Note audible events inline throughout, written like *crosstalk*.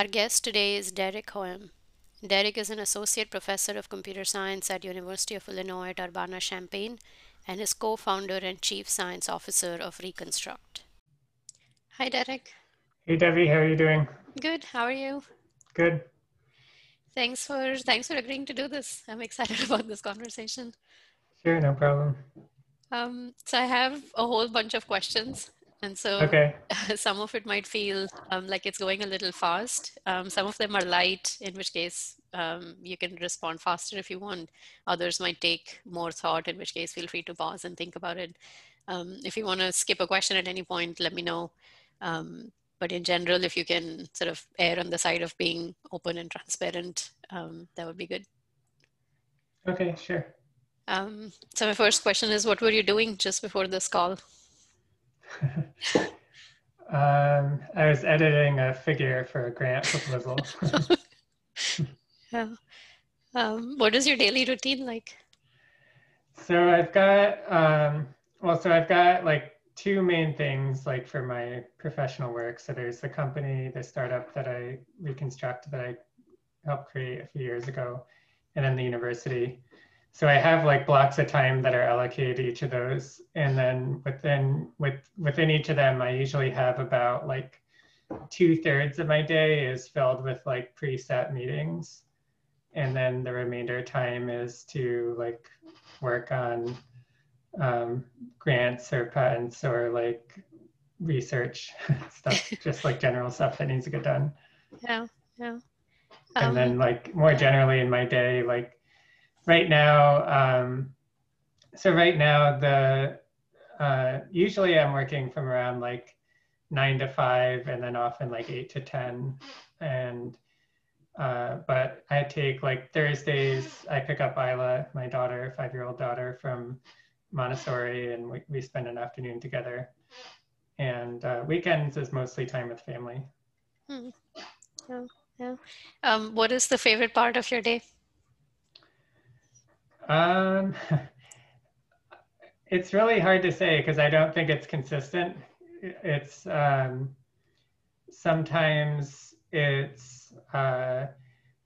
Our guest today is Derek Hoiem. Derek is an associate professor of computer science at University of Illinois at Urbana-Champaign and is co-founder and chief science officer of Reconstruct. Hi, Derek. Hey, Devi. How are you doing? Good. How are you? Good. Thanks for thanks for agreeing to do this. I'm excited *laughs* about this conversation. Sure, no problem. Um, so I have a whole bunch of questions, and so Okay. *laughs* some of it might feel um, like it's going a little fast. Um, some of them are light, in which case um, you can respond faster if you want. Others might take more thought, in which case feel free to pause and think about it. Um, if you want to skip a question at any point, let me know. Um, but in general, if you can sort of err on the side of being open and transparent, um, that would be good. Okay, sure. Um, so my first question is, what were you doing just before this call? *laughs* um, I was editing a figure for a grant proposal. *laughs* Yeah. Um, what is your daily routine like? so I've got, um, well, so I've got like two main things like for my professional work. So there's the company, the startup that I Reconstruct that I helped create a few years ago, and then the university. So I have like blocks of time that are allocated to each of those, and then within with within each of them, I usually have about like two thirds of my day is filled with like preset meetings, and then the remainder time is to like work on um, grants or patents or like research *laughs* stuff, just like general stuff that needs to get done. Yeah, yeah. and Um, then like more generally in my day like right now um so right now the uh usually i'm working from around like nine to five and then often like eight to ten and uh but i take like thursdays i pick up isla my daughter five year old daughter from montessori and we, we spend an afternoon together and uh, weekends is mostly time with family Hmm. Yeah. um, what is the favorite part of your day? Um, *laughs* it's really hard to say because I don't think it's consistent. It's um, sometimes it's uh,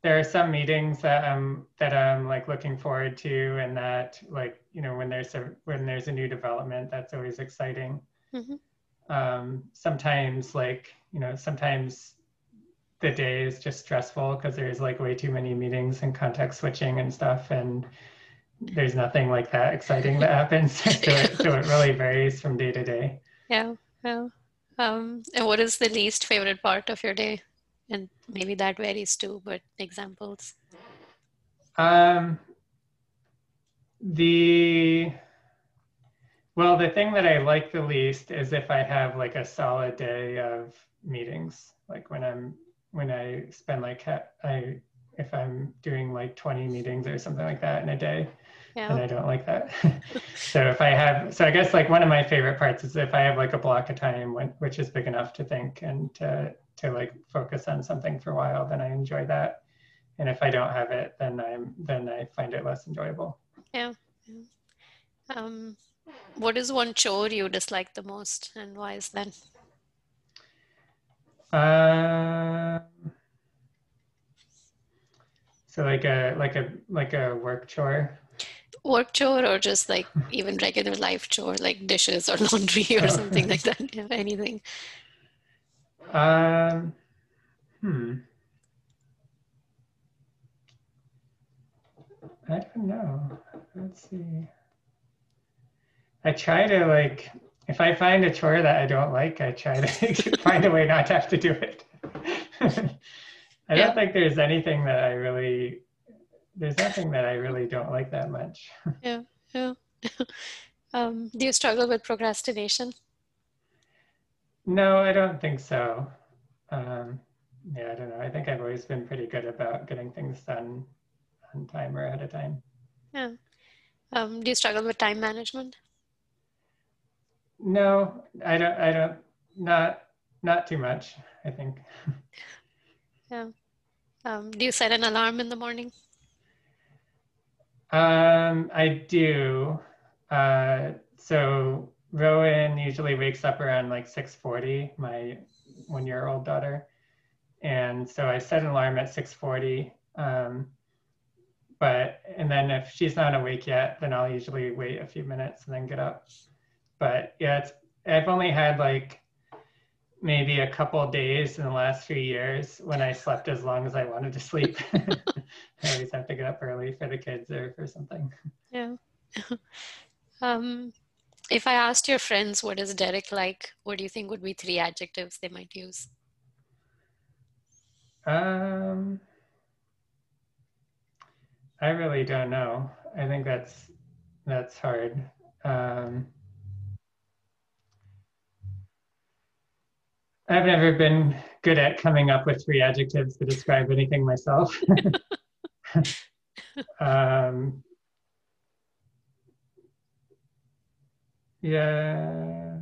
there are some meetings that I'm that I'm like looking forward to, and that like you know when there's a when there's a new development, that's always exciting. Mhm. Um, sometimes like you know sometimes the day is just stressful because there's like way too many meetings and context switching and stuff and there's nothing like that exciting that happens *laughs* so, it, so it really varies from day to day Yeah, yeah. Um, and what is the least favorite part of your day? And maybe that varies too, but examples. um the well the thing that i like the least is if i have like a solid day of meetings like when i'm when i spend like i if i'm doing like 20 meetings or something like that in a day and I don't like that. *laughs* so if I have, so I guess like one of my favorite parts is if I have like a block of time when, which is big enough to think and to to like focus on something for a while, then I enjoy that. And if I don't have it, then I'm then I find it less enjoyable. yeah. yeah. Um, what is one chore you dislike the most, and why is that? Um, so like a like a like a work chore. Work chore, or just like even regular life chore, like dishes or *laughs* laundry or something like that? *laughs* Yeah, anything. Um, hmm. I don't know. Let's see. I try to like, if I find a chore that I don't like, I try to *laughs* find a way not to have to do it. I Yeah. don't think there's anything that I really, there's nothing that I really don't like that much. *laughs* Yeah, yeah. *laughs* Um, do you struggle with procrastination? No, I don't think so. Um, yeah, I don't know. I think I've always been pretty good about getting things done on time or ahead of time. Yeah. Um, do you struggle with time management? No, I don't. I don't. Not not too much. I think. *laughs* Yeah. Um, do you set an alarm in the morning? Um, I do. Uh, so Rowan usually wakes up around like 6:40, my one-year-old daughter, and so I set an alarm at 6:40. Um, but and then if she's not awake yet, then I'll usually wait a few minutes and then get up. But yeah, it's I've only had like maybe a couple days in the last few years when I slept as long as I wanted to sleep. *laughs* I always have to get up early for the kids or for something. Yeah. *laughs* um, if I asked your friends what is Derek like, what do you think would be three adjectives they might use? Um, I really don't know. I think that's that's hard. Um, I've never been good at coming up with three adjectives to describe anything myself. *laughs* um, yeah.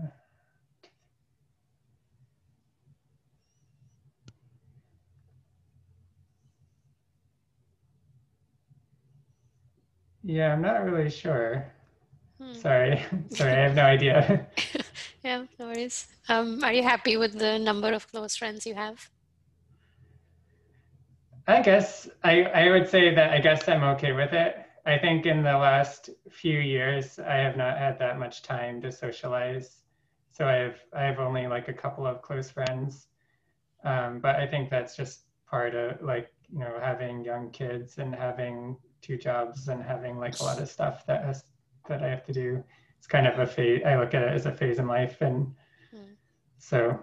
Yeah, I'm not really sure. Hmm. Sorry, *laughs* sorry, I have no idea. *laughs* yeah, no worries. Um, are you happy with the number of close friends you have? I guess I, I would say that I guess I'm okay with it. I think in the last few years I have not had that much time to socialize. So I have I have only like a couple of close friends. Um, but I think that's just part of like, you know, having young kids and having two jobs and having like a lot of stuff that has that I have to do. It's kind of a phase. I look at it as a phase in life, and mm. so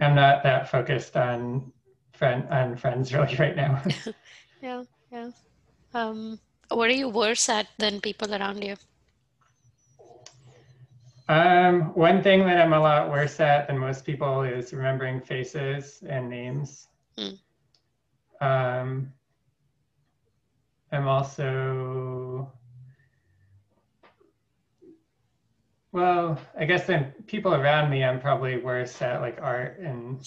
I'm not that focused on friend on friends *laughs* really right now. *laughs* yeah, yeah. Um, what are you worse at than people around you? Um, one thing that I'm a lot worse at than most people is remembering faces and names. Mm. Um, I'm also, well, I guess then people around me, I'm probably worse at like art and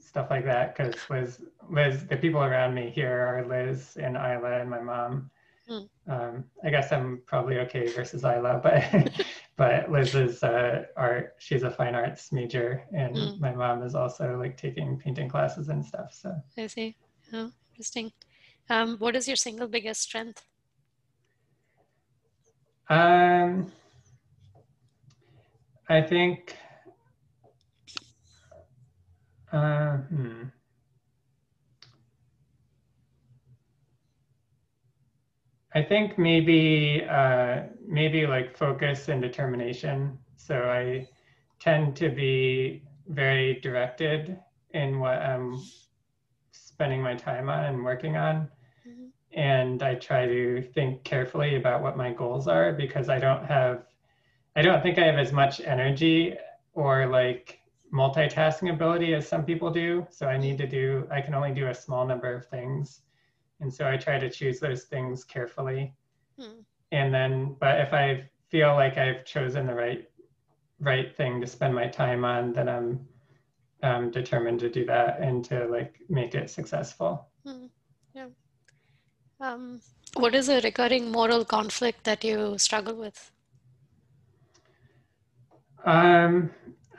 stuff like that because Liz, Liz, the people around me here are Liz and Isla and my mom. Mm. Um, I guess I'm probably okay versus Isla, *laughs* but but Liz is uh, art. She's a fine arts major, and mm. my mom is also like taking painting classes and stuff. So I see. Oh, interesting. Um, what is your single biggest strength? Um, I think. Uh, hmm. I think maybe uh, maybe like focus and determination. So I tend to be very directed in what I'm spending my time on and working on. Mm-hmm. And I try to think carefully about what my goals are because I don't have, I don't think I have as much energy or like multitasking ability as some people do. So I need to do, I can only do a small number of things. And so I try to choose those things carefully. Hmm. And then, but if I feel like I've chosen the right right thing to spend my time on, then I'm um, determined to do that and to like make it successful. Mm, yeah. Um, what is a recurring moral conflict that you struggle with? Um,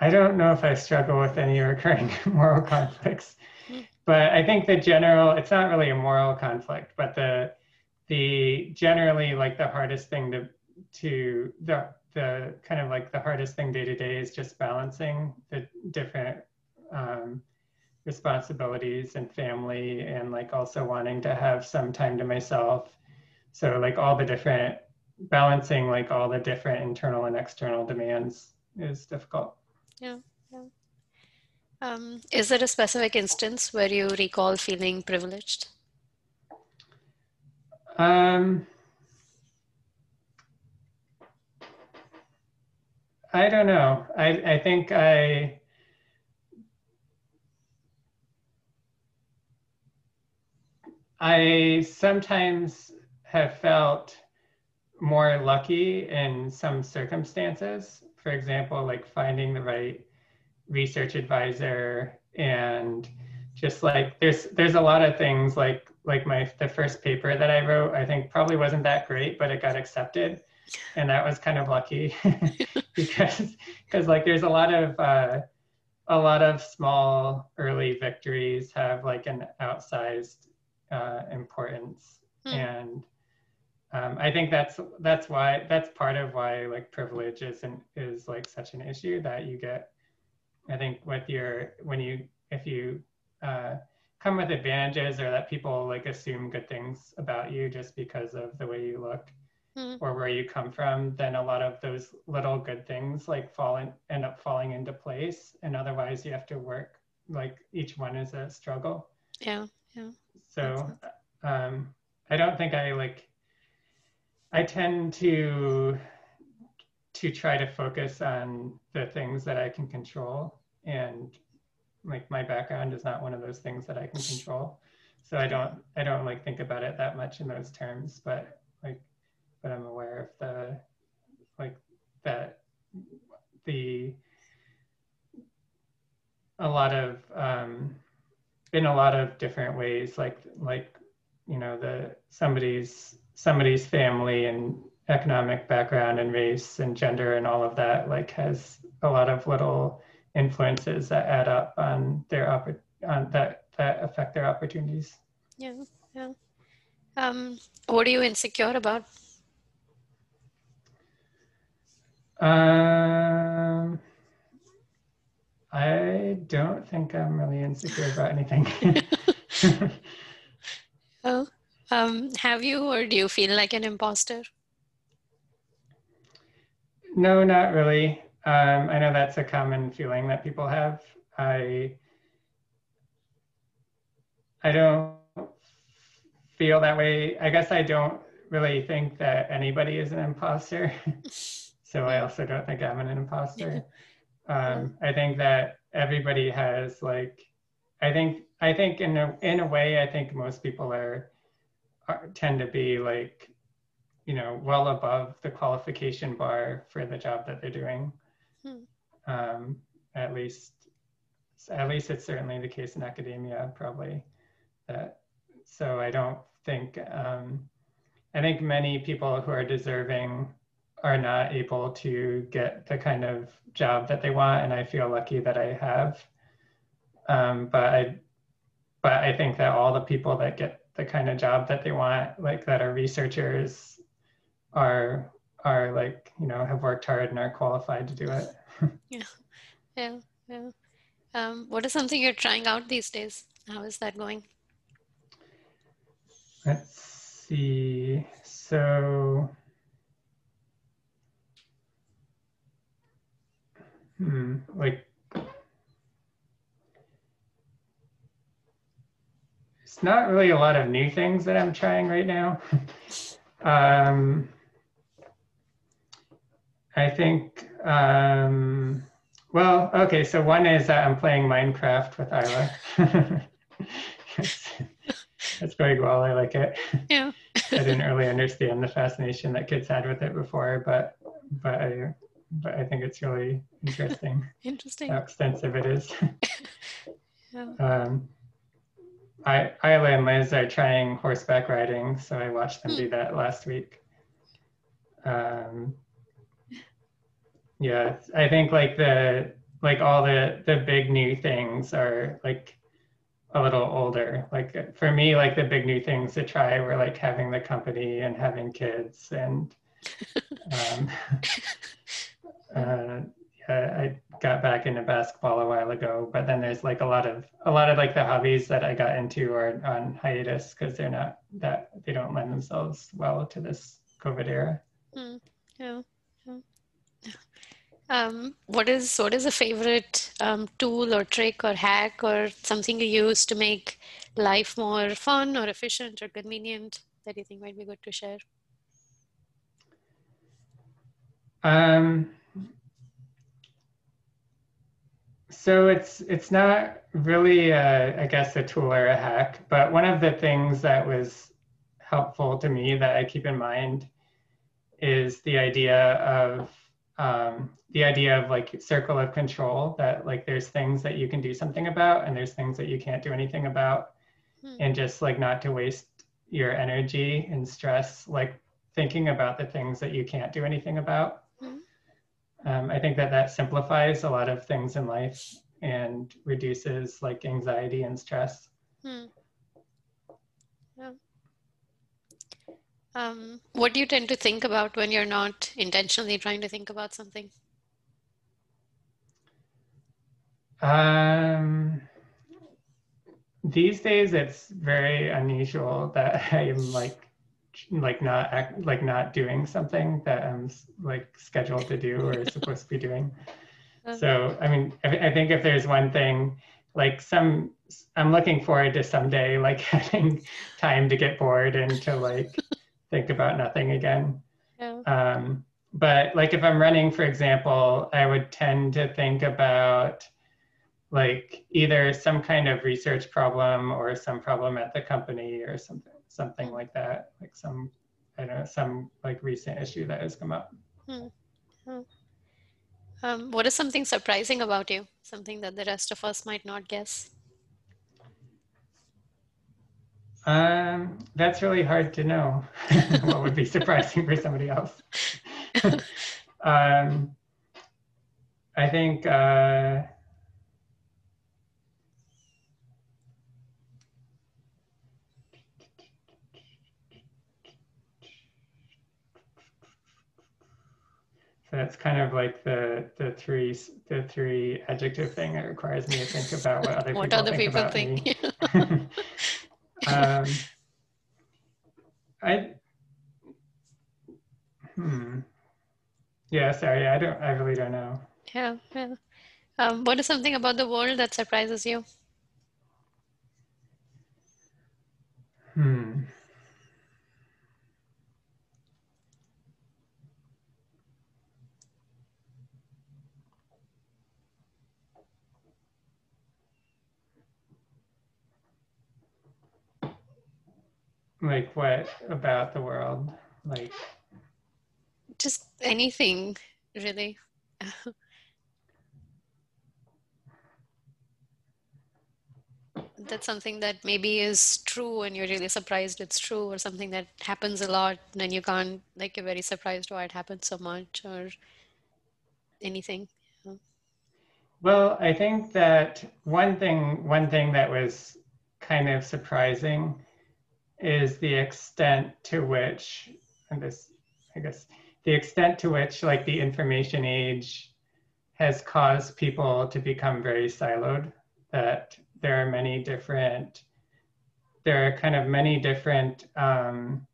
I don't know if I struggle with any recurring *laughs* moral conflicts, but I think the general, it's not really a moral conflict, but the, the generally like the hardest thing to, to the, the kind of like the hardest thing day to day is just balancing the different um, responsibilities and family and like also wanting to have some time to myself. So like all the different balancing like all the different internal and external demands is difficult yeah, yeah. Um, is there a specific instance where you recall feeling privileged um, I don't know. I, I think I I sometimes have felt more lucky in some circumstances. For example, like finding the right research advisor and just like there's there's a lot of things like like my the first paper that I wrote I think probably wasn't that great but it got accepted and that was kind of lucky *laughs* *laughs* because because like there's a lot of uh, a lot of small early victories have like an outsized uh, importance, Hmm. and um, I think that's that's why that's part of why like privilege isn't is like such an issue that you get. I think with your when you if you uh, come with advantages or that people like assume good things about you just because of the way you look Hmm. or where you come from, then a lot of those little good things like fall in, end up falling into place. And otherwise, you have to work like each one is a struggle. Yeah. Yeah. So um, I don't think I like. I tend to to try to focus on the things that I can control, and like my background is not one of those things that I can control. So I don't I don't like think about it that much in those terms, but like, but I'm aware of the like that the a lot of um, in a lot of different ways like like you know the somebody's somebody's family and economic background and race and gender and all of that like has a lot of little influences that add up on their oppor- on that that affect their opportunities Yeah. Yeah. Um, what are you insecure about? um i don't think i'm really insecure about anything *laughs* *laughs* um, have you or do you feel like an imposter? No, not really. Um, I know that's a common feeling that people have. I I don't feel that way. I guess I don't really think that anybody is an imposter. *laughs* so I also don't think I'm an imposter. Um, I think that everybody has like I think I think in a in a way I think most people are, are tend to be like you know well above the qualification bar for the job that they're doing. Hmm. Um, at least at least it's certainly the case in academia probably that so I don't think um, I think many people who are deserving are not able to get the kind of job that they want and I feel lucky that I have um, but I but I think that all the people that get the kind of job that they want, like that are researchers, are are like you know have worked hard and are qualified to do it. *laughs* Yeah. Yeah. Um, what is something you're trying out these days? How is that going? Let's see. So, hmm, like, not really a lot of new things that I'm trying right now. um, I think, um, well, okay, so one is that I'm playing Minecraft with Isla. It's going well. I like it. Yeah. I didn't really understand the fascination that kids had with it before, but but I but I think it's really interesting *laughs* Interesting. how extensive it is. *laughs* Yeah. Um, I Isla and Liz are trying horseback riding, so I watched them do that last week. Um, yeah, I think like the like all the the big new things are like a little older. Like for me, like the big new things to try were like having the company and having kids and *laughs* um, *laughs* uh, yeah, I got back into basketball a while ago, but then there's like a lot of a lot of like the hobbies that I got into are on hiatus because they're not that they don't lend themselves well to this COVID era. Mm, yeah. yeah. Um, what is what is a favorite um, tool or trick or hack or something you use to make life more fun or efficient or convenient that you think might be good to share? Um, so it's it's not really a, I guess a tool or a hack, but one of the things that was helpful to me that I keep in mind is the idea of um, the idea of like circle of control that like there's things that you can do something about and there's things that you can't do anything about Hmm. and just like not to waste your energy and stress like thinking about the things that you can't do anything about. Um, i think that that simplifies a lot of things in life and reduces like anxiety and stress. Hmm. Yeah. Um, what do you tend to think about when you're not intentionally trying to think about something? Um, these days, it's very unusual that *laughs* I'm like like not act, like not doing something that I'm like scheduled to do or supposed to be doing. So I mean, I, I think if there's one thing, like some, I'm looking forward to someday like *laughs* having time to get bored and to like *laughs* think about nothing again. Yeah. Um, but like if I'm running, for example, I would tend to think about like either some kind of research problem or some problem at the company or something something like that like some i don't know some like recent issue that has come up hmm. Hmm. Um, what is something surprising about you something that the rest of us might not guess um, that's really hard to know *laughs* what would be surprising for somebody else *laughs* um, i think uh, that's kind of like the the three the three adjective thing that requires me to think about what other *laughs* what people other think people about think. me. *laughs* um, I hmm yeah sorry I don't I really don't know. Yeah yeah. Um, what is something about the world that surprises you? Like what about the world? Like just anything really. That's something that maybe is true and you're really surprised it's true, or something that happens a lot and you can't, like, you're very surprised why it happens so much, or anything. Well, I think that one thing, one thing that was kind of surprising is the extent to which, and this, I guess, the extent to which like the information age has caused people to become very siloed, that there are many different, there are kind of many different um,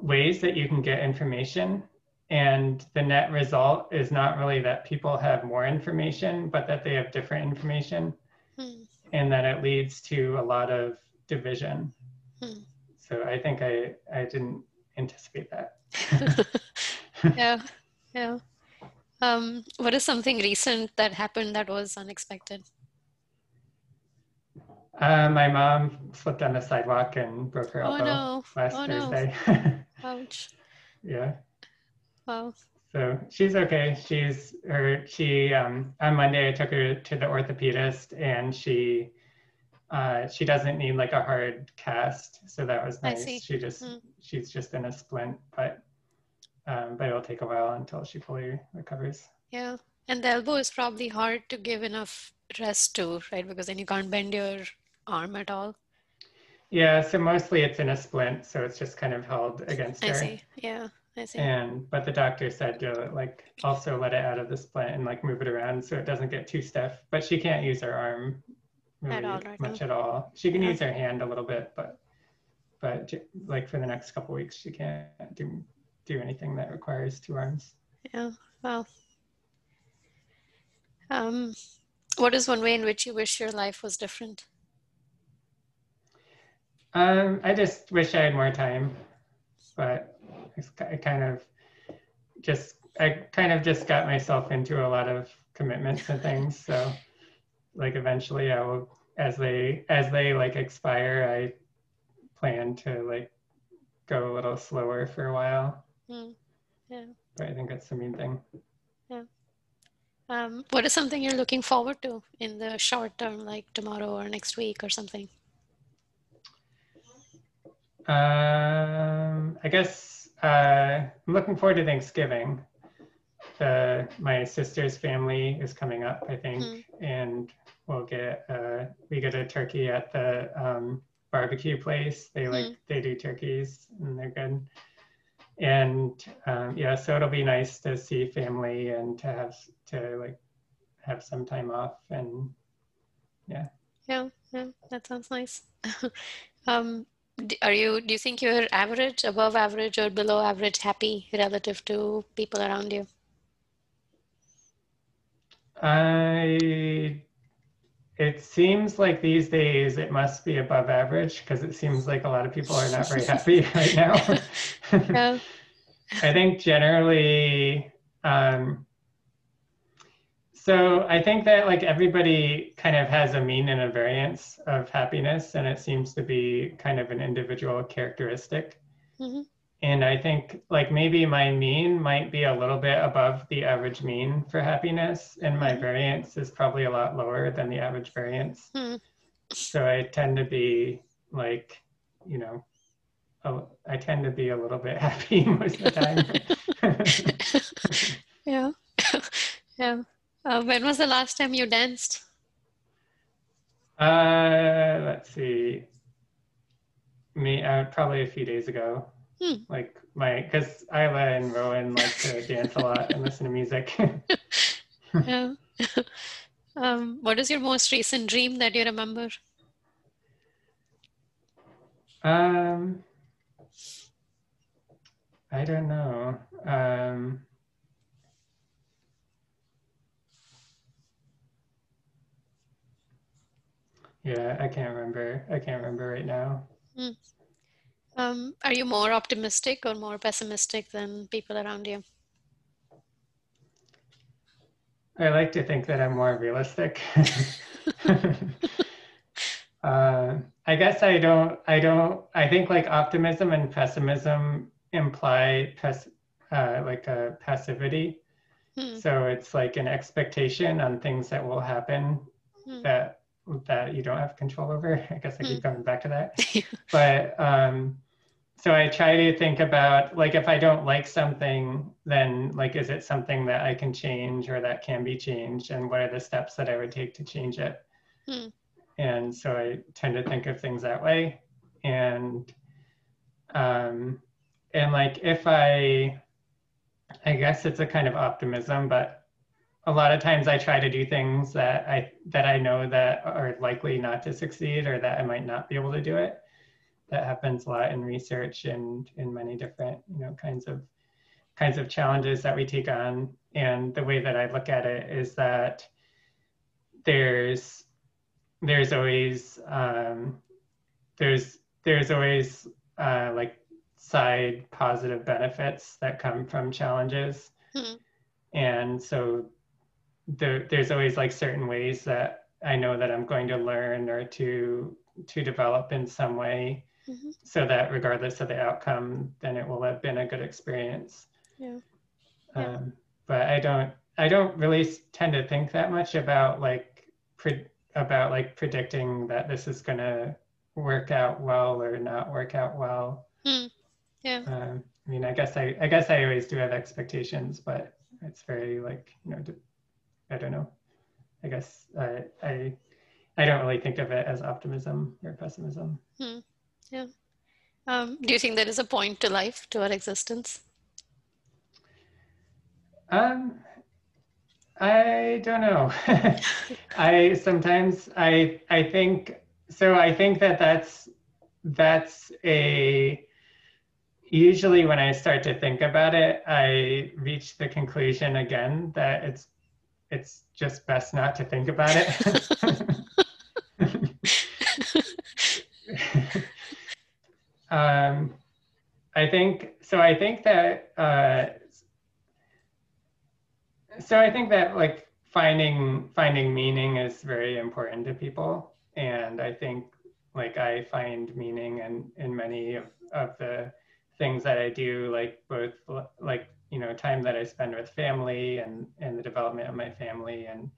ways that you can get information. And the net result is not really that people have more information, but that they have different information. Hmm. And that it leads to a lot of division. Hmm. So I think I I didn't anticipate that. *laughs* yeah, *laughs* yeah. Um, what is something recent that happened that was unexpected? Uh, my mom slipped on the sidewalk and broke her oh, elbow no. last oh, Thursday. No. *laughs* Ouch. yeah. Wow. So she's okay. She's her. She um, on Monday I took her to the orthopedist and she uh, she doesn't need like a hard cast, so that was nice. She just mm. she's just in a splint, but um, but it'll take a while until she fully recovers. Yeah, and the elbow is probably hard to give enough rest to, right? Because then you can't bend your arm at all. Yeah, so mostly it's in a splint, so it's just kind of held against I her. I see. Yeah, I see. And but the doctor said to like also let it out of the splint and like move it around so it doesn't get too stiff. But she can't use her arm really at all, right much now. at all. She can yeah. use her hand a little bit, but but like for the next couple weeks, she can't do do anything that requires two arms. Yeah. Well. Um, what is one way in which you wish your life was different? Um, I just wish I had more time, but I kind of just I kind of just got myself into a lot of commitments and things, so like eventually I will as they as they like expire I plan to like go a little slower for a while. Mm, yeah. But I think that's the main thing. Yeah. Um, what is something you're looking forward to in the short term, like tomorrow or next week or something? Um, I guess uh, I'm looking forward to Thanksgiving. the my sister's family is coming up, I think, Mhm. and we'll get uh, we get a turkey at the um, barbecue place. They like they do turkeys and they're good. And um, yeah, so it'll be nice to see family and to have to like have some time off and Yeah, yeah, yeah, that sounds nice. *laughs* Um, are you, do you think you're average, above average, or below average happy relative to people around you? I it seems like these days it must be above average because it seems like a lot of people are not very *laughs* happy right now. *laughs* I think generally, um, so I think that like everybody kind of has a mean and a variance of happiness, and it seems to be kind of an individual characteristic. Mhm. And I think like maybe my mean might be a little bit above the average mean for happiness, and my Mhm. variance is probably a lot lower than the average variance. Hmm. So I tend to be like, you know, a, I tend to be a little bit *laughs* happy most of the time. *laughs* Yeah. *coughs* Yeah. Uh, when was the last time you danced? uh, let's see. Me, uh, probably a few days ago. Hmm. Like my, because Isla and Rowan like to *laughs* dance a lot and listen to music. Yeah. *laughs* *laughs* Um, what is your most recent dream that you remember? um, I don't know. Um, yeah, I can't remember. I can't remember right now. Um, are you more optimistic or more pessimistic than people around you? I like to think that I'm more realistic. *laughs* uh, I guess I don't. I don't. I think like optimism and pessimism imply pes- uh, like a passivity. Hmm. So it's like an expectation on things that will happen Hmm. that that you don't have control over. *laughs* I guess I keep Hmm. coming back to that. *laughs* but um, so I try to think about like if I don't like something, then like is it something that I can change or that can be changed, and what are the steps that I would take to change it? Hmm. And so I tend to think of things that way, and um, and like if I, I guess it's a kind of optimism, but a lot of times I try to do things that I that I know that are likely not to succeed or that I might not be able to do it. That happens a lot in research and in many different you know kinds of kinds of challenges that we take on. And the way that I look at it is that there's there's always um, there's there's always uh, like side positive benefits that come from challenges. Hmm. And so there, there's always like certain ways that I know that I'm going to learn or to to develop in some way Mhm. so that regardless of the outcome, then it will have been a good experience. Yeah. Yeah. Um, but I don't I don't really tend to think that much about like pre- about like predicting that this is going to work out well or not work out well. Hmm. Yeah. Um, I mean, I guess I I guess I always do have expectations, but it's very like you know I don't know. I guess I I I don't really think of it as optimism or pessimism. Um, do you think there is a point to life, to our existence? Um, I don't know. *laughs* I sometimes I I think so. I think that that's that's a usually when I start to think about it, I reach the conclusion again that it's it's just best not to think about it. *laughs* *laughs* um, I think so. I think that uh, so I think that like finding finding meaning is very important to people, and I think like I find meaning in in many of, of the things that I do, like both like you know time that I spend with family and and the development of my family and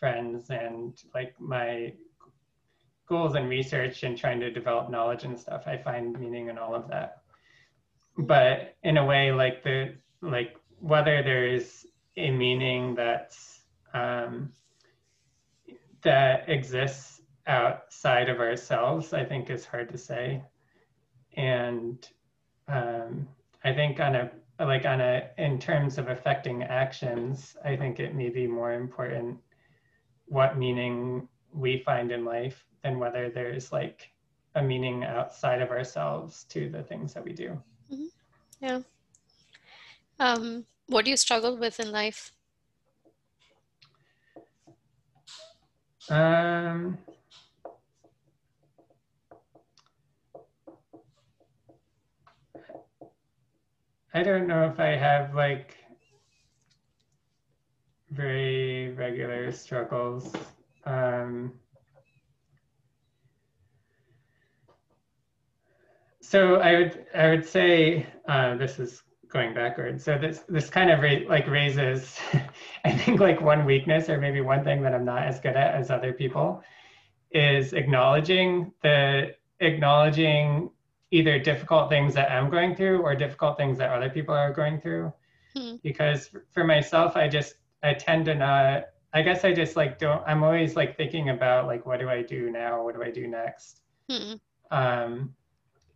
friends and like my goals and research and trying to develop knowledge and stuff. I find meaning in all of that. But in a way, like the like whether there's a meaning that's um, that exists outside of ourselves, I think is hard to say. And um, I think on a like on a in terms of affecting actions, I think it may be more important what meaning we find in life than whether there's like a meaning outside of ourselves to the things that we do. Mm-hmm. Yeah. Um, what do you struggle with in life? Um, I don't know if I have like very regular struggles. Um, so I would I would say uh, this is going backwards. So this this kind of ra- like raises, *laughs* I think like one weakness or maybe one thing that I'm not as good at as other people is acknowledging the acknowledging either difficult things that I'm going through or difficult things that other people are going through. Hmm. Because for myself, I just I tend to not. I guess I just like don't. I'm always like thinking about like what do I do now? What do I do next? Hmm. Um,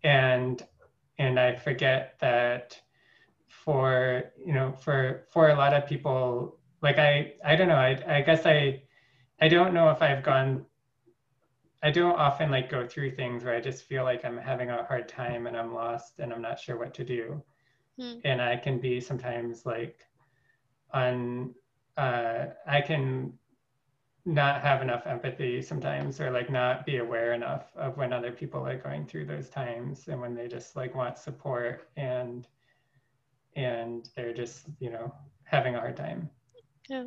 and and I forget that for you know for for a lot of people like I I don't know I I guess I I don't know if I've gone I don't often like go through things where I just feel like I'm having a hard time and I'm lost and I'm not sure what to do. Hmm. And I can be sometimes like on uh, I can not have enough empathy sometimes or like not be aware enough of when other people are going through those times and when they just like want support and and they're just you know having a hard time. Yeah,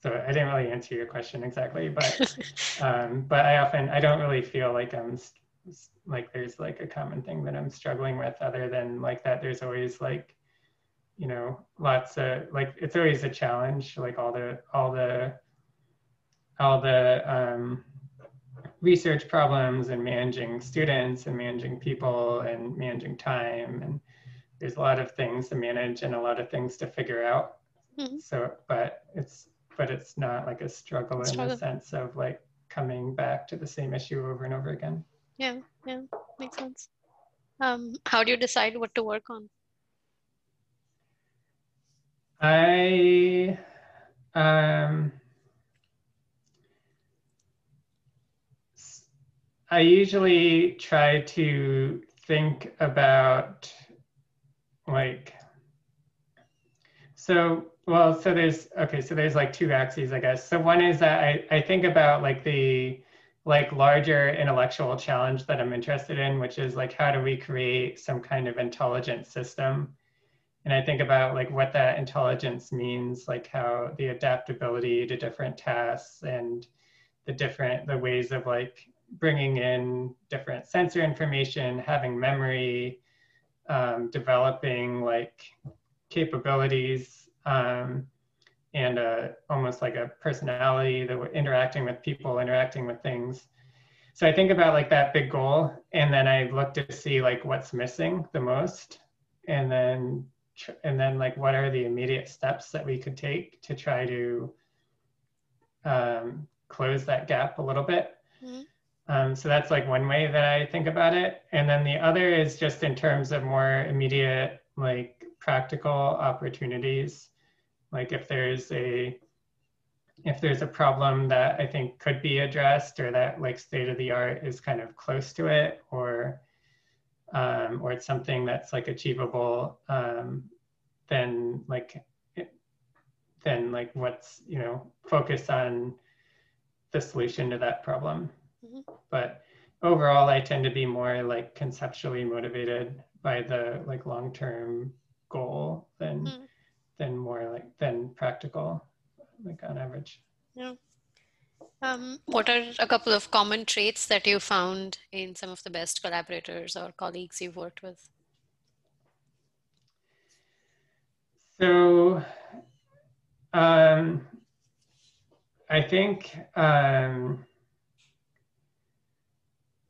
so i didn't really answer your question exactly but *laughs* um, but i often i don't really feel like i'm like there's like a common thing that i'm struggling with other than like that there's always like you know lots of like it's always a challenge like all the all the all the um, research problems and managing students and managing people and managing time. And there's a lot of things to manage and a lot of things to figure out. Mm-hmm. so but it's but it's not like a struggle, struggle in the sense of like coming back to the same issue over and over again. Yeah yeah makes sense. Um, how do you decide what to work on? I um I usually try to think about like so well so there's okay so there's like two axes i guess. So one is that i, I think about like the like larger intellectual challenge that i'm interested in which is like how do we create some kind of intelligent system? And i think about like what that intelligence means like how the adaptability to different tasks and the different the ways of like bringing in different sensor information, having memory, um, developing like capabilities um, and a, almost like a personality that we're interacting with people, interacting with things. So I think about like that big goal, and then I look to see like what's missing the most, and then and then like what are the immediate steps that we could take to try to um, close that gap a little bit. Mm-hmm. Um, so that's like one way that I think about it. And then the other is just in terms of more immediate, like practical opportunities. Like if there's a if there's a problem that I think could be addressed or that like state of the art is kind of close to it or um, or it's something that's like achievable, um, then like then like what's you know focus on the solution to that problem. Mm-hmm. But overall, I tend to be more like conceptually motivated by the like long-term goal than mm. than more like than practical, like on average. Yeah. Um, what are a couple of common traits that you found in some of the best collaborators or colleagues you've worked with? So, um, I think um,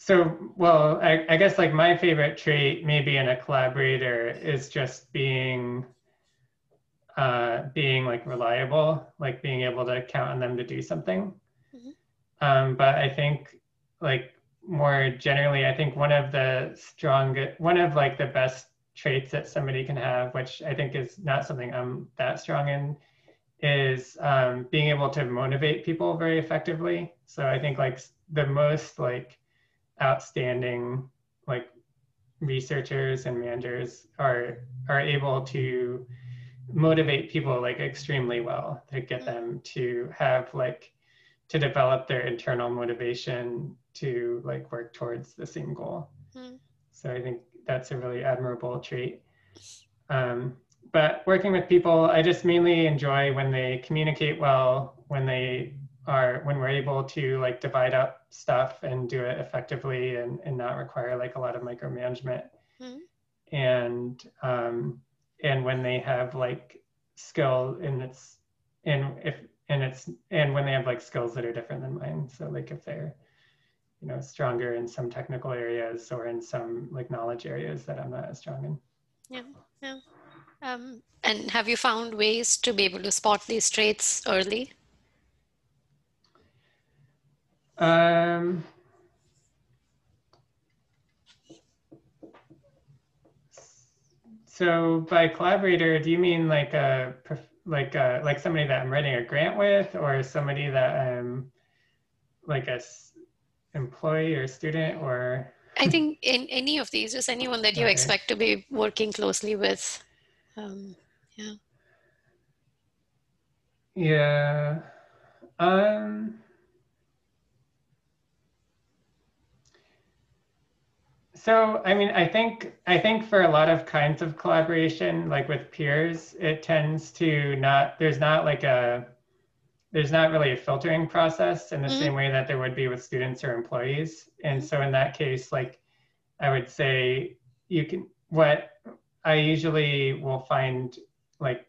so, well, I, I, guess like my favorite trait maybe in a collaborator is just being uh, being like reliable, like being able to count on them to do something. Mhm. Um, but I think like more generally, I think one of the strong, one of like the best traits that somebody can have, which I think is not something I'm that strong in, is um, being able to motivate people very effectively. So I think like the most like outstanding like researchers and managers are are able to motivate people like extremely well to get them to have like to develop their internal motivation to like work towards the same goal. Mm. so i think that's a really admirable trait. Um, but working with people i just mainly enjoy when they communicate well when they are when we're able to like divide up stuff and do it effectively and, and not require like a lot of micromanagement Mhm. and um, and when they have like skill and it's and if and it's and when they have like skills that are different than mine so like if they're you know stronger in some technical areas or in some like knowledge areas that i'm not as strong in Yeah. Yeah. Um, and have you found ways to be able to spot these traits early? Um, so by collaborator, do you mean like a like a, like somebody that I'm writing a grant with, or somebody that I'm like a s- employee or student, or I think in any of these, just anyone that you Okay. expect to be working closely with. Um, yeah, um. So, I mean, I think I think for a lot of kinds of collaboration, like with peers, it tends to not there's not like a there's not really a filtering process in the Mhm. same way that there would be with students or employees. And so in that case, like I would say you can what I usually will find like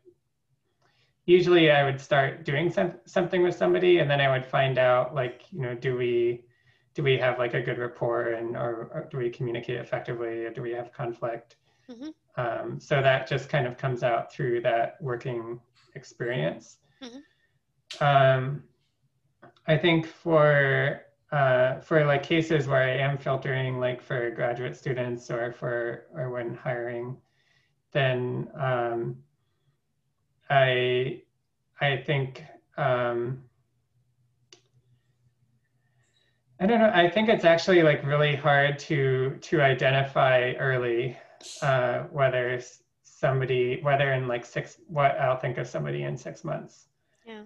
usually I would start doing some, something with somebody and then I would find out like, you know, do we do we have like a good rapport and or, or do we communicate effectively or do we have conflict Mhm. um, so that just kind of comes out through that working experience Mhm. um, i think for uh, for like cases where i am filtering like for graduate students or for or when hiring then um, i i think um, I don't know. I think it's actually like really hard to to identify early uh, whether somebody whether in like six what I'll think of somebody in six months. Yeah.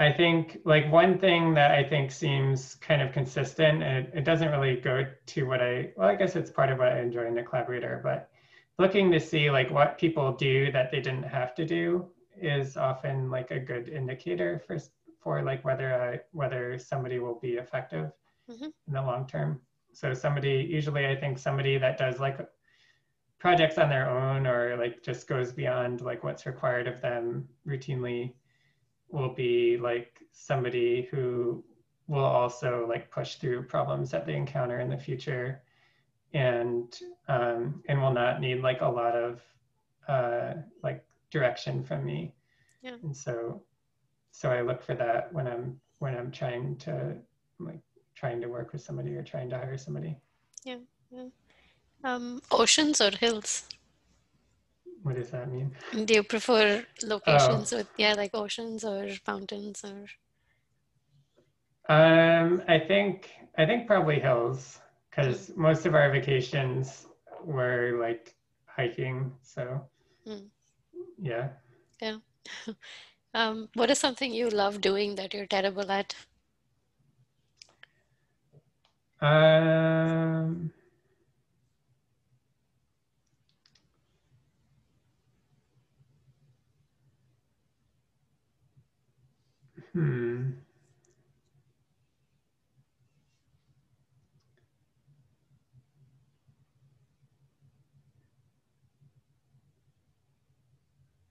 I think like one thing that I think seems kind of consistent, and it, it doesn't really go to what I well, I guess it's part of what I enjoy in the collaborator, but looking to see like what people do that they didn't have to do is often like a good indicator for for like whether I, whether somebody will be effective Mhm. in the long term. So somebody usually I think somebody that does like projects on their own or like just goes beyond like what's required of them routinely will be like somebody who will also like push through problems that they encounter in the future and um, and will not need like a lot of uh, like direction from me Yeah. and so so i look for that when i'm when i'm trying to like trying to work with somebody or trying to hire somebody Yeah. yeah. Um, oceans or hills? what does that mean Do you prefer locations with, yeah, like oceans or mountains or? Um, I think I think probably hills because most of our vacations were like hiking. So Mm. yeah. *laughs* Um, what is something you love doing that you're terrible at? Um, hmm.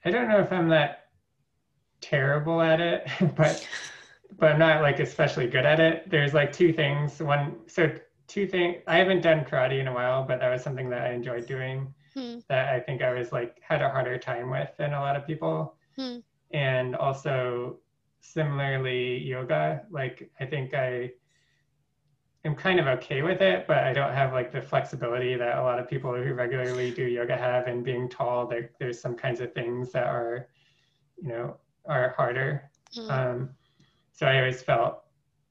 I don't know if I'm that terrible at it, *laughs* but but I'm not like especially good at it. There's like two things. One, so two things. I haven't done karate in a while, but that was something that I enjoyed doing. Hmm. that I think I was like had a harder time with than a lot of people. Hmm. And also similarly yoga, like I think I am kind of okay with it, but I don't have like the flexibility that a lot of people who regularly do yoga have and being tall, there, there's some kinds of things that are, you know, are harder. Hmm. Um, so I always felt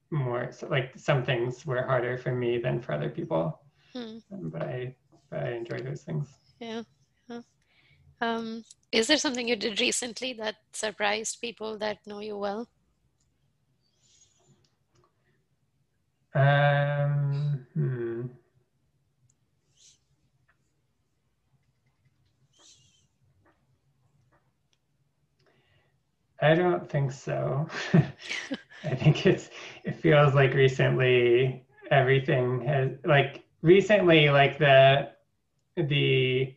more so like some things were harder for me than for other people. Hmm. Um, but I but I enjoy those things. Yeah. yeah. Um, is there something you did recently that surprised people that know you well? Um, hmm. I don't think so. *laughs* I think it's it feels like recently everything has like recently like the the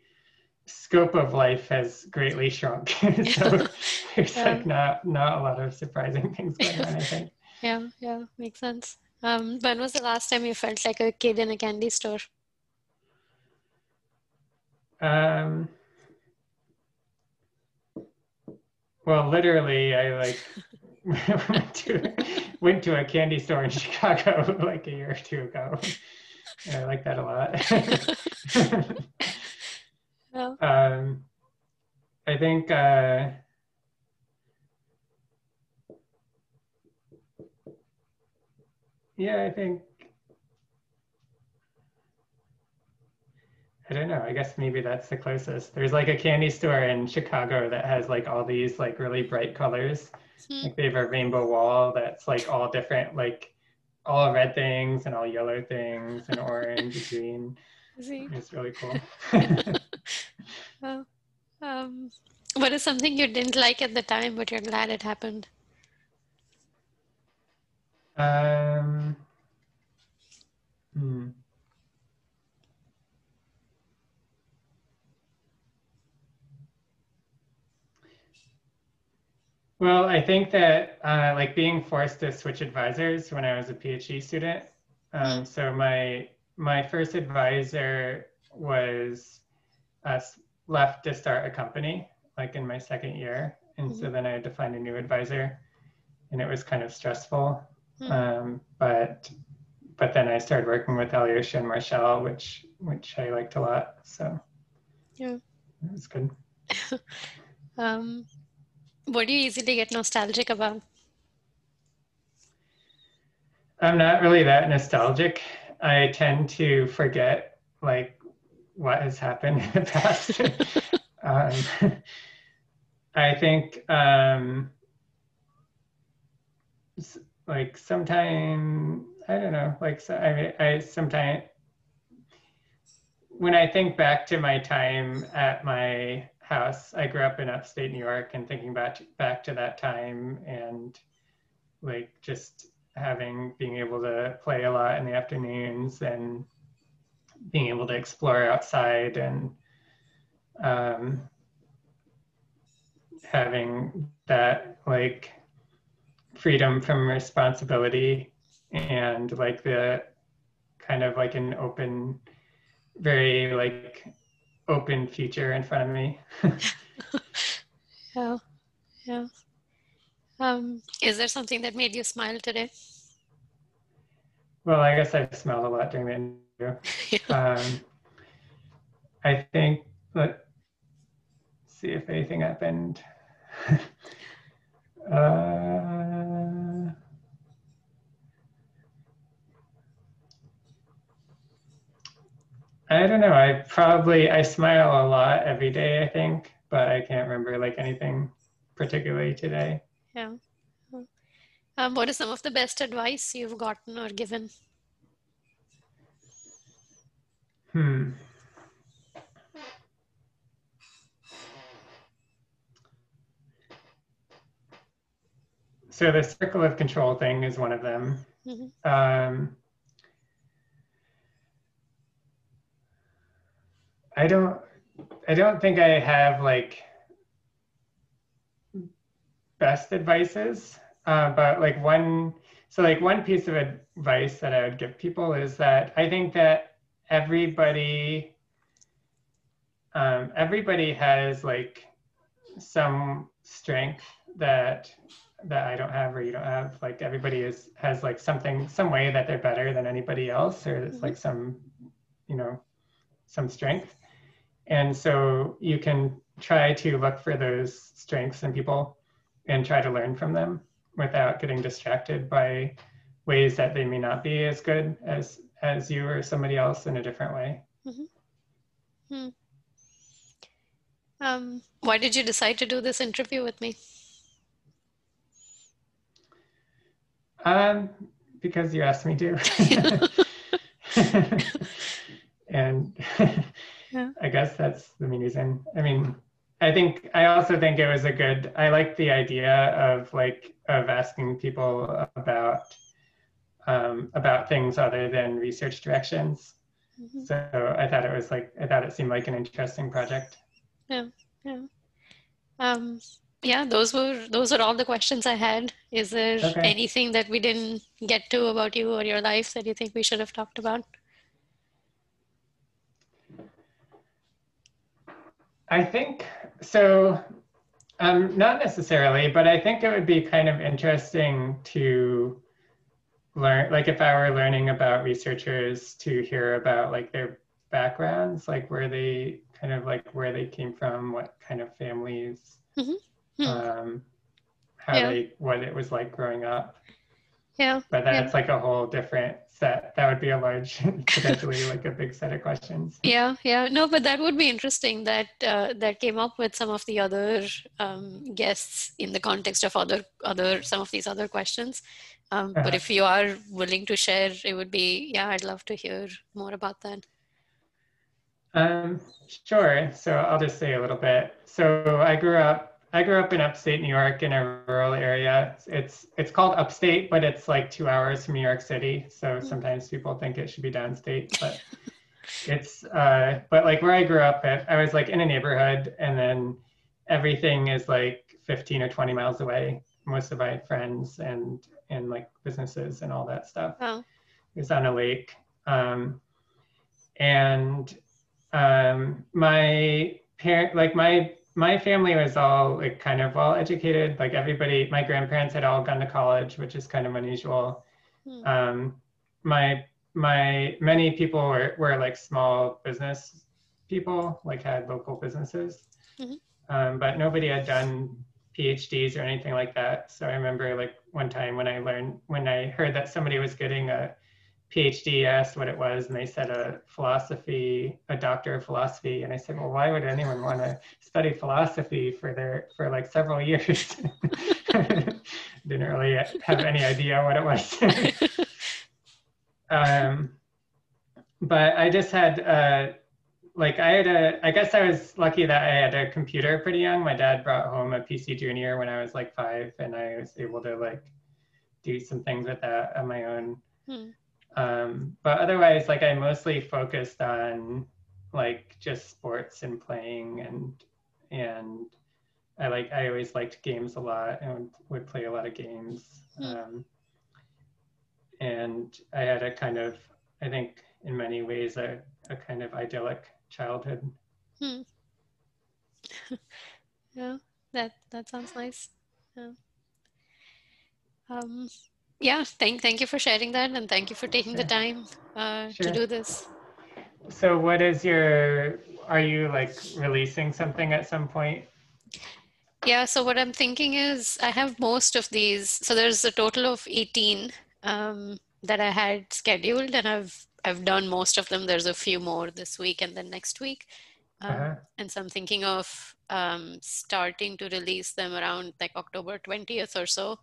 scope of life has greatly shrunk. *laughs* so there's Yeah. like not not a lot of surprising *laughs* things going on, I think. Yeah, yeah, makes sense. Um, when was the last time you felt like a kid in a candy store? Um, well, literally, I like went *laughs* to went to a candy store in Chicago *laughs* like a year or two ago. And I like that a lot. *laughs* Um, I think uh, yeah, I think I don't know. I guess maybe that's the closest. There's like a candy store in Chicago that has like all these like really bright colors. Hmm. Like they have a rainbow wall that's like all different, like all red things and all yellow things and orange and *laughs* green. See? It's really cool. *laughs* Oh, um, what is something you didn't like at the time, but you're glad it happened? um, hmm. Well, I think that uh, like being forced to switch advisors when I was a PhD student. Um, so my my first advisor was uh, left to start a company like in my second year, and so then I had to find a new advisor, and it was kind of stressful. Hmm. Um, but but then I started working with Alyosha and Martial, which which I liked a lot. So Yeah. it was good. *laughs* Um, what do you easily get nostalgic about? I'm not really that nostalgic. I tend to forget like what has happened in the past. *laughs* um, I think um, like sometime I don't know. Like so, I mean, I sometimes when I think back to my time at my house, I grew up in upstate New York, and thinking back to, back to that time and like just having being able to play a lot in the afternoons and being able to explore outside and um, having that like freedom from responsibility and like the kind of like an open very like open future in front of me Yeah, yeah. Um, is there something that made you smile today? well i guess i smiled a lot during the interview *laughs* um, I think, let's see if anything happened. *laughs* uh, I don't know. I probably I smile a lot every day. I think, but I can't remember like anything particularly today. Yeah. Um, what is some of the best advice you've gotten or given? Hmm. So the circle of control thing is one of them. Mhm. Um, I don't. I don't think I have like best advices, uh, but like one. So like one piece of advice that I would give people is that I think that everybody um, everybody has like some strength that that I don't have or you don't have. Like everybody is has like something, some way that they're better than anybody else, or it's like some, you know, some strength. And so you can try to look for those strengths in people and try to learn from them without getting distracted by ways that they may not be as good as as you or somebody else in a different way. Mm-hmm. Hmm. Um, why did you decide to do this interview with me? Um, because you asked me to. *laughs* *laughs* and *laughs* yeah. I guess that's the main reason. I mean, I think I also think it was a good. I like the idea of like of asking people about um, about things other than research directions. Mm-hmm. So I thought it was like I thought it seemed like an interesting project. Yeah, yeah. Um, yeah, those were those are all the questions I had. Is there okay. anything that we didn't get to about you or your life that you think we should have talked about? I think so. Um, not necessarily, but I think it would be kind of interesting to learn, like if I were learning about researchers, to hear about like their backgrounds, like where they kind of like where they came from, what kind of families. Mm-hmm hmm. um, how yeah. they what it was like growing up. Yeah. But that's yeah. like a whole different set. That would be a large, *laughs* potentially like a big set of questions. Yeah, yeah. No, but that would be interesting. That uh, that came up with some of the other um, guests in the context of other other some of these other questions. Um, uh-huh. But if you are willing to share, it would be yeah. I'd love to hear more about that. Um, sure. So I'll just say a little bit. So I grew up I grew up in upstate New York in a rural area. It's it's called upstate, but it's like two hours from New York City. So hmm. sometimes people think it should be downstate, but it's uh, but like where I grew up, at, I was like in a neighborhood, and then everything is like 15 or 20 miles away. Most of my friends and and like businesses and all that stuff. Oh. It's on a lake, um, and um, my parent like my my family was all like kind of well educated. Like everybody, my grandparents had all gone to college, which is kind of unusual. Hmm. Um, my my many people were, were like small business people, like had local businesses, mm-hmm. um, but nobody had done PhDs or anything like that. So I remember like one time when I learned when I heard that somebody was getting a PhD asked what it was, and they said a philosophy, a doctor of philosophy. And I said, well, why would anyone want to study philosophy for their for like several *laughs* years? *laughs* Didn't really have any idea what it was. *laughs* um, but I just had uh, like I had a. I guess I was lucky that I had a computer pretty young. My dad brought home a PC Junior when I was like five, and I was able to like do some things with that on my own. Hmm. Um, but otherwise, like I mostly focused on like just sports and playing and and I like I always liked games a lot and would play a lot of games. Hmm. Um, and I had a kind of I think in many ways a, a kind of idyllic childhood. Hmm. *laughs* yeah, that that sounds nice. Yeah. Um, yeah, thank thank you for sharing that, and thank you for taking the time uh, sure. to do this. So, what is your? Are you like releasing something at some point? Yeah. So what I'm thinking is, I have most of these. So there's a total of 18 um, that I had scheduled, and I've I've done most of them. There's a few more this week and then next week. Um, uh-huh. And so I'm thinking of um, starting to release them around like October 20th or so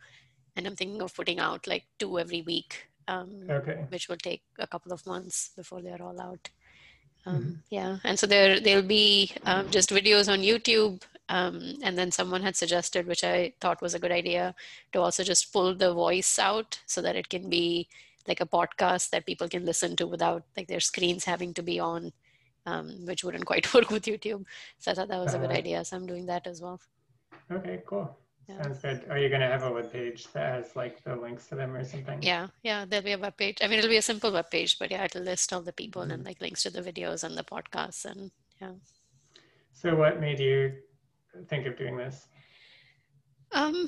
and I'm thinking of putting out like two every week, um, okay. which will take a couple of months before they're all out. Um, mm-hmm. Yeah, and so there there'll be um, just videos on YouTube, um, and then someone had suggested, which I thought was a good idea, to also just pull the voice out so that it can be like a podcast that people can listen to without like their screens having to be on, um, which wouldn't *laughs* quite work with YouTube. So I thought that was a good uh-huh. idea. So I'm doing that as well. Okay, cool. Yeah. Sounds good. Are you going to have a web page that has like the links to them or something? Yeah, yeah, there'll be a web page. I mean, it'll be a simple web page, but yeah, it'll list all the people mm-hmm. and like links to the videos and the podcasts and yeah. So, what made you think of doing this? Um,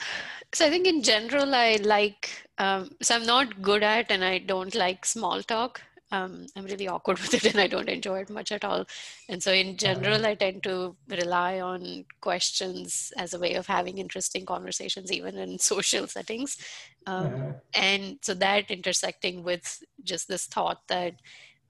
so I think in general, I like, um, so I'm not good at and I don't like small talk. Um, I'm really awkward *laughs* with it and I don't enjoy it much at all. And so in general, I tend to rely on questions as a way of having interesting conversations, even in *laughs* social settings. Um. And so that intersecting with just this thought that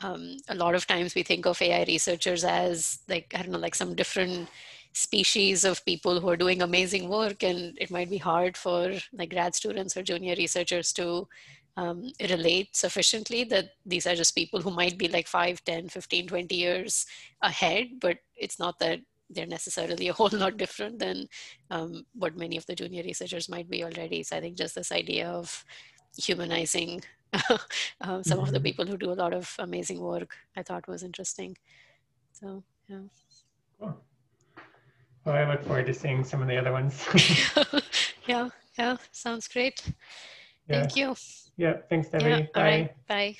um, a lot of times we think of AI researchers as like, I don't know, like some different species of people who are doing amazing work and it might be hard for like grad students or junior researchers to um, relate sufficiently that these are just people who might be like 5 10 15 20 years ahead but it's not that they're necessarily a whole *laughs* lot different than um, what many of the junior researchers might be already so i think just this idea of humanizing um, *laughs* some mm-hmm. of the mm-hmm. people who do a lot of amazing work i thought was interesting so yeah cool. Well, I look forward to seeing some of the other ones. *laughs* yeah, yeah, sounds great. Yeah. Thank you. Yeah, thanks, Devi. Yeah, Bye. Bye.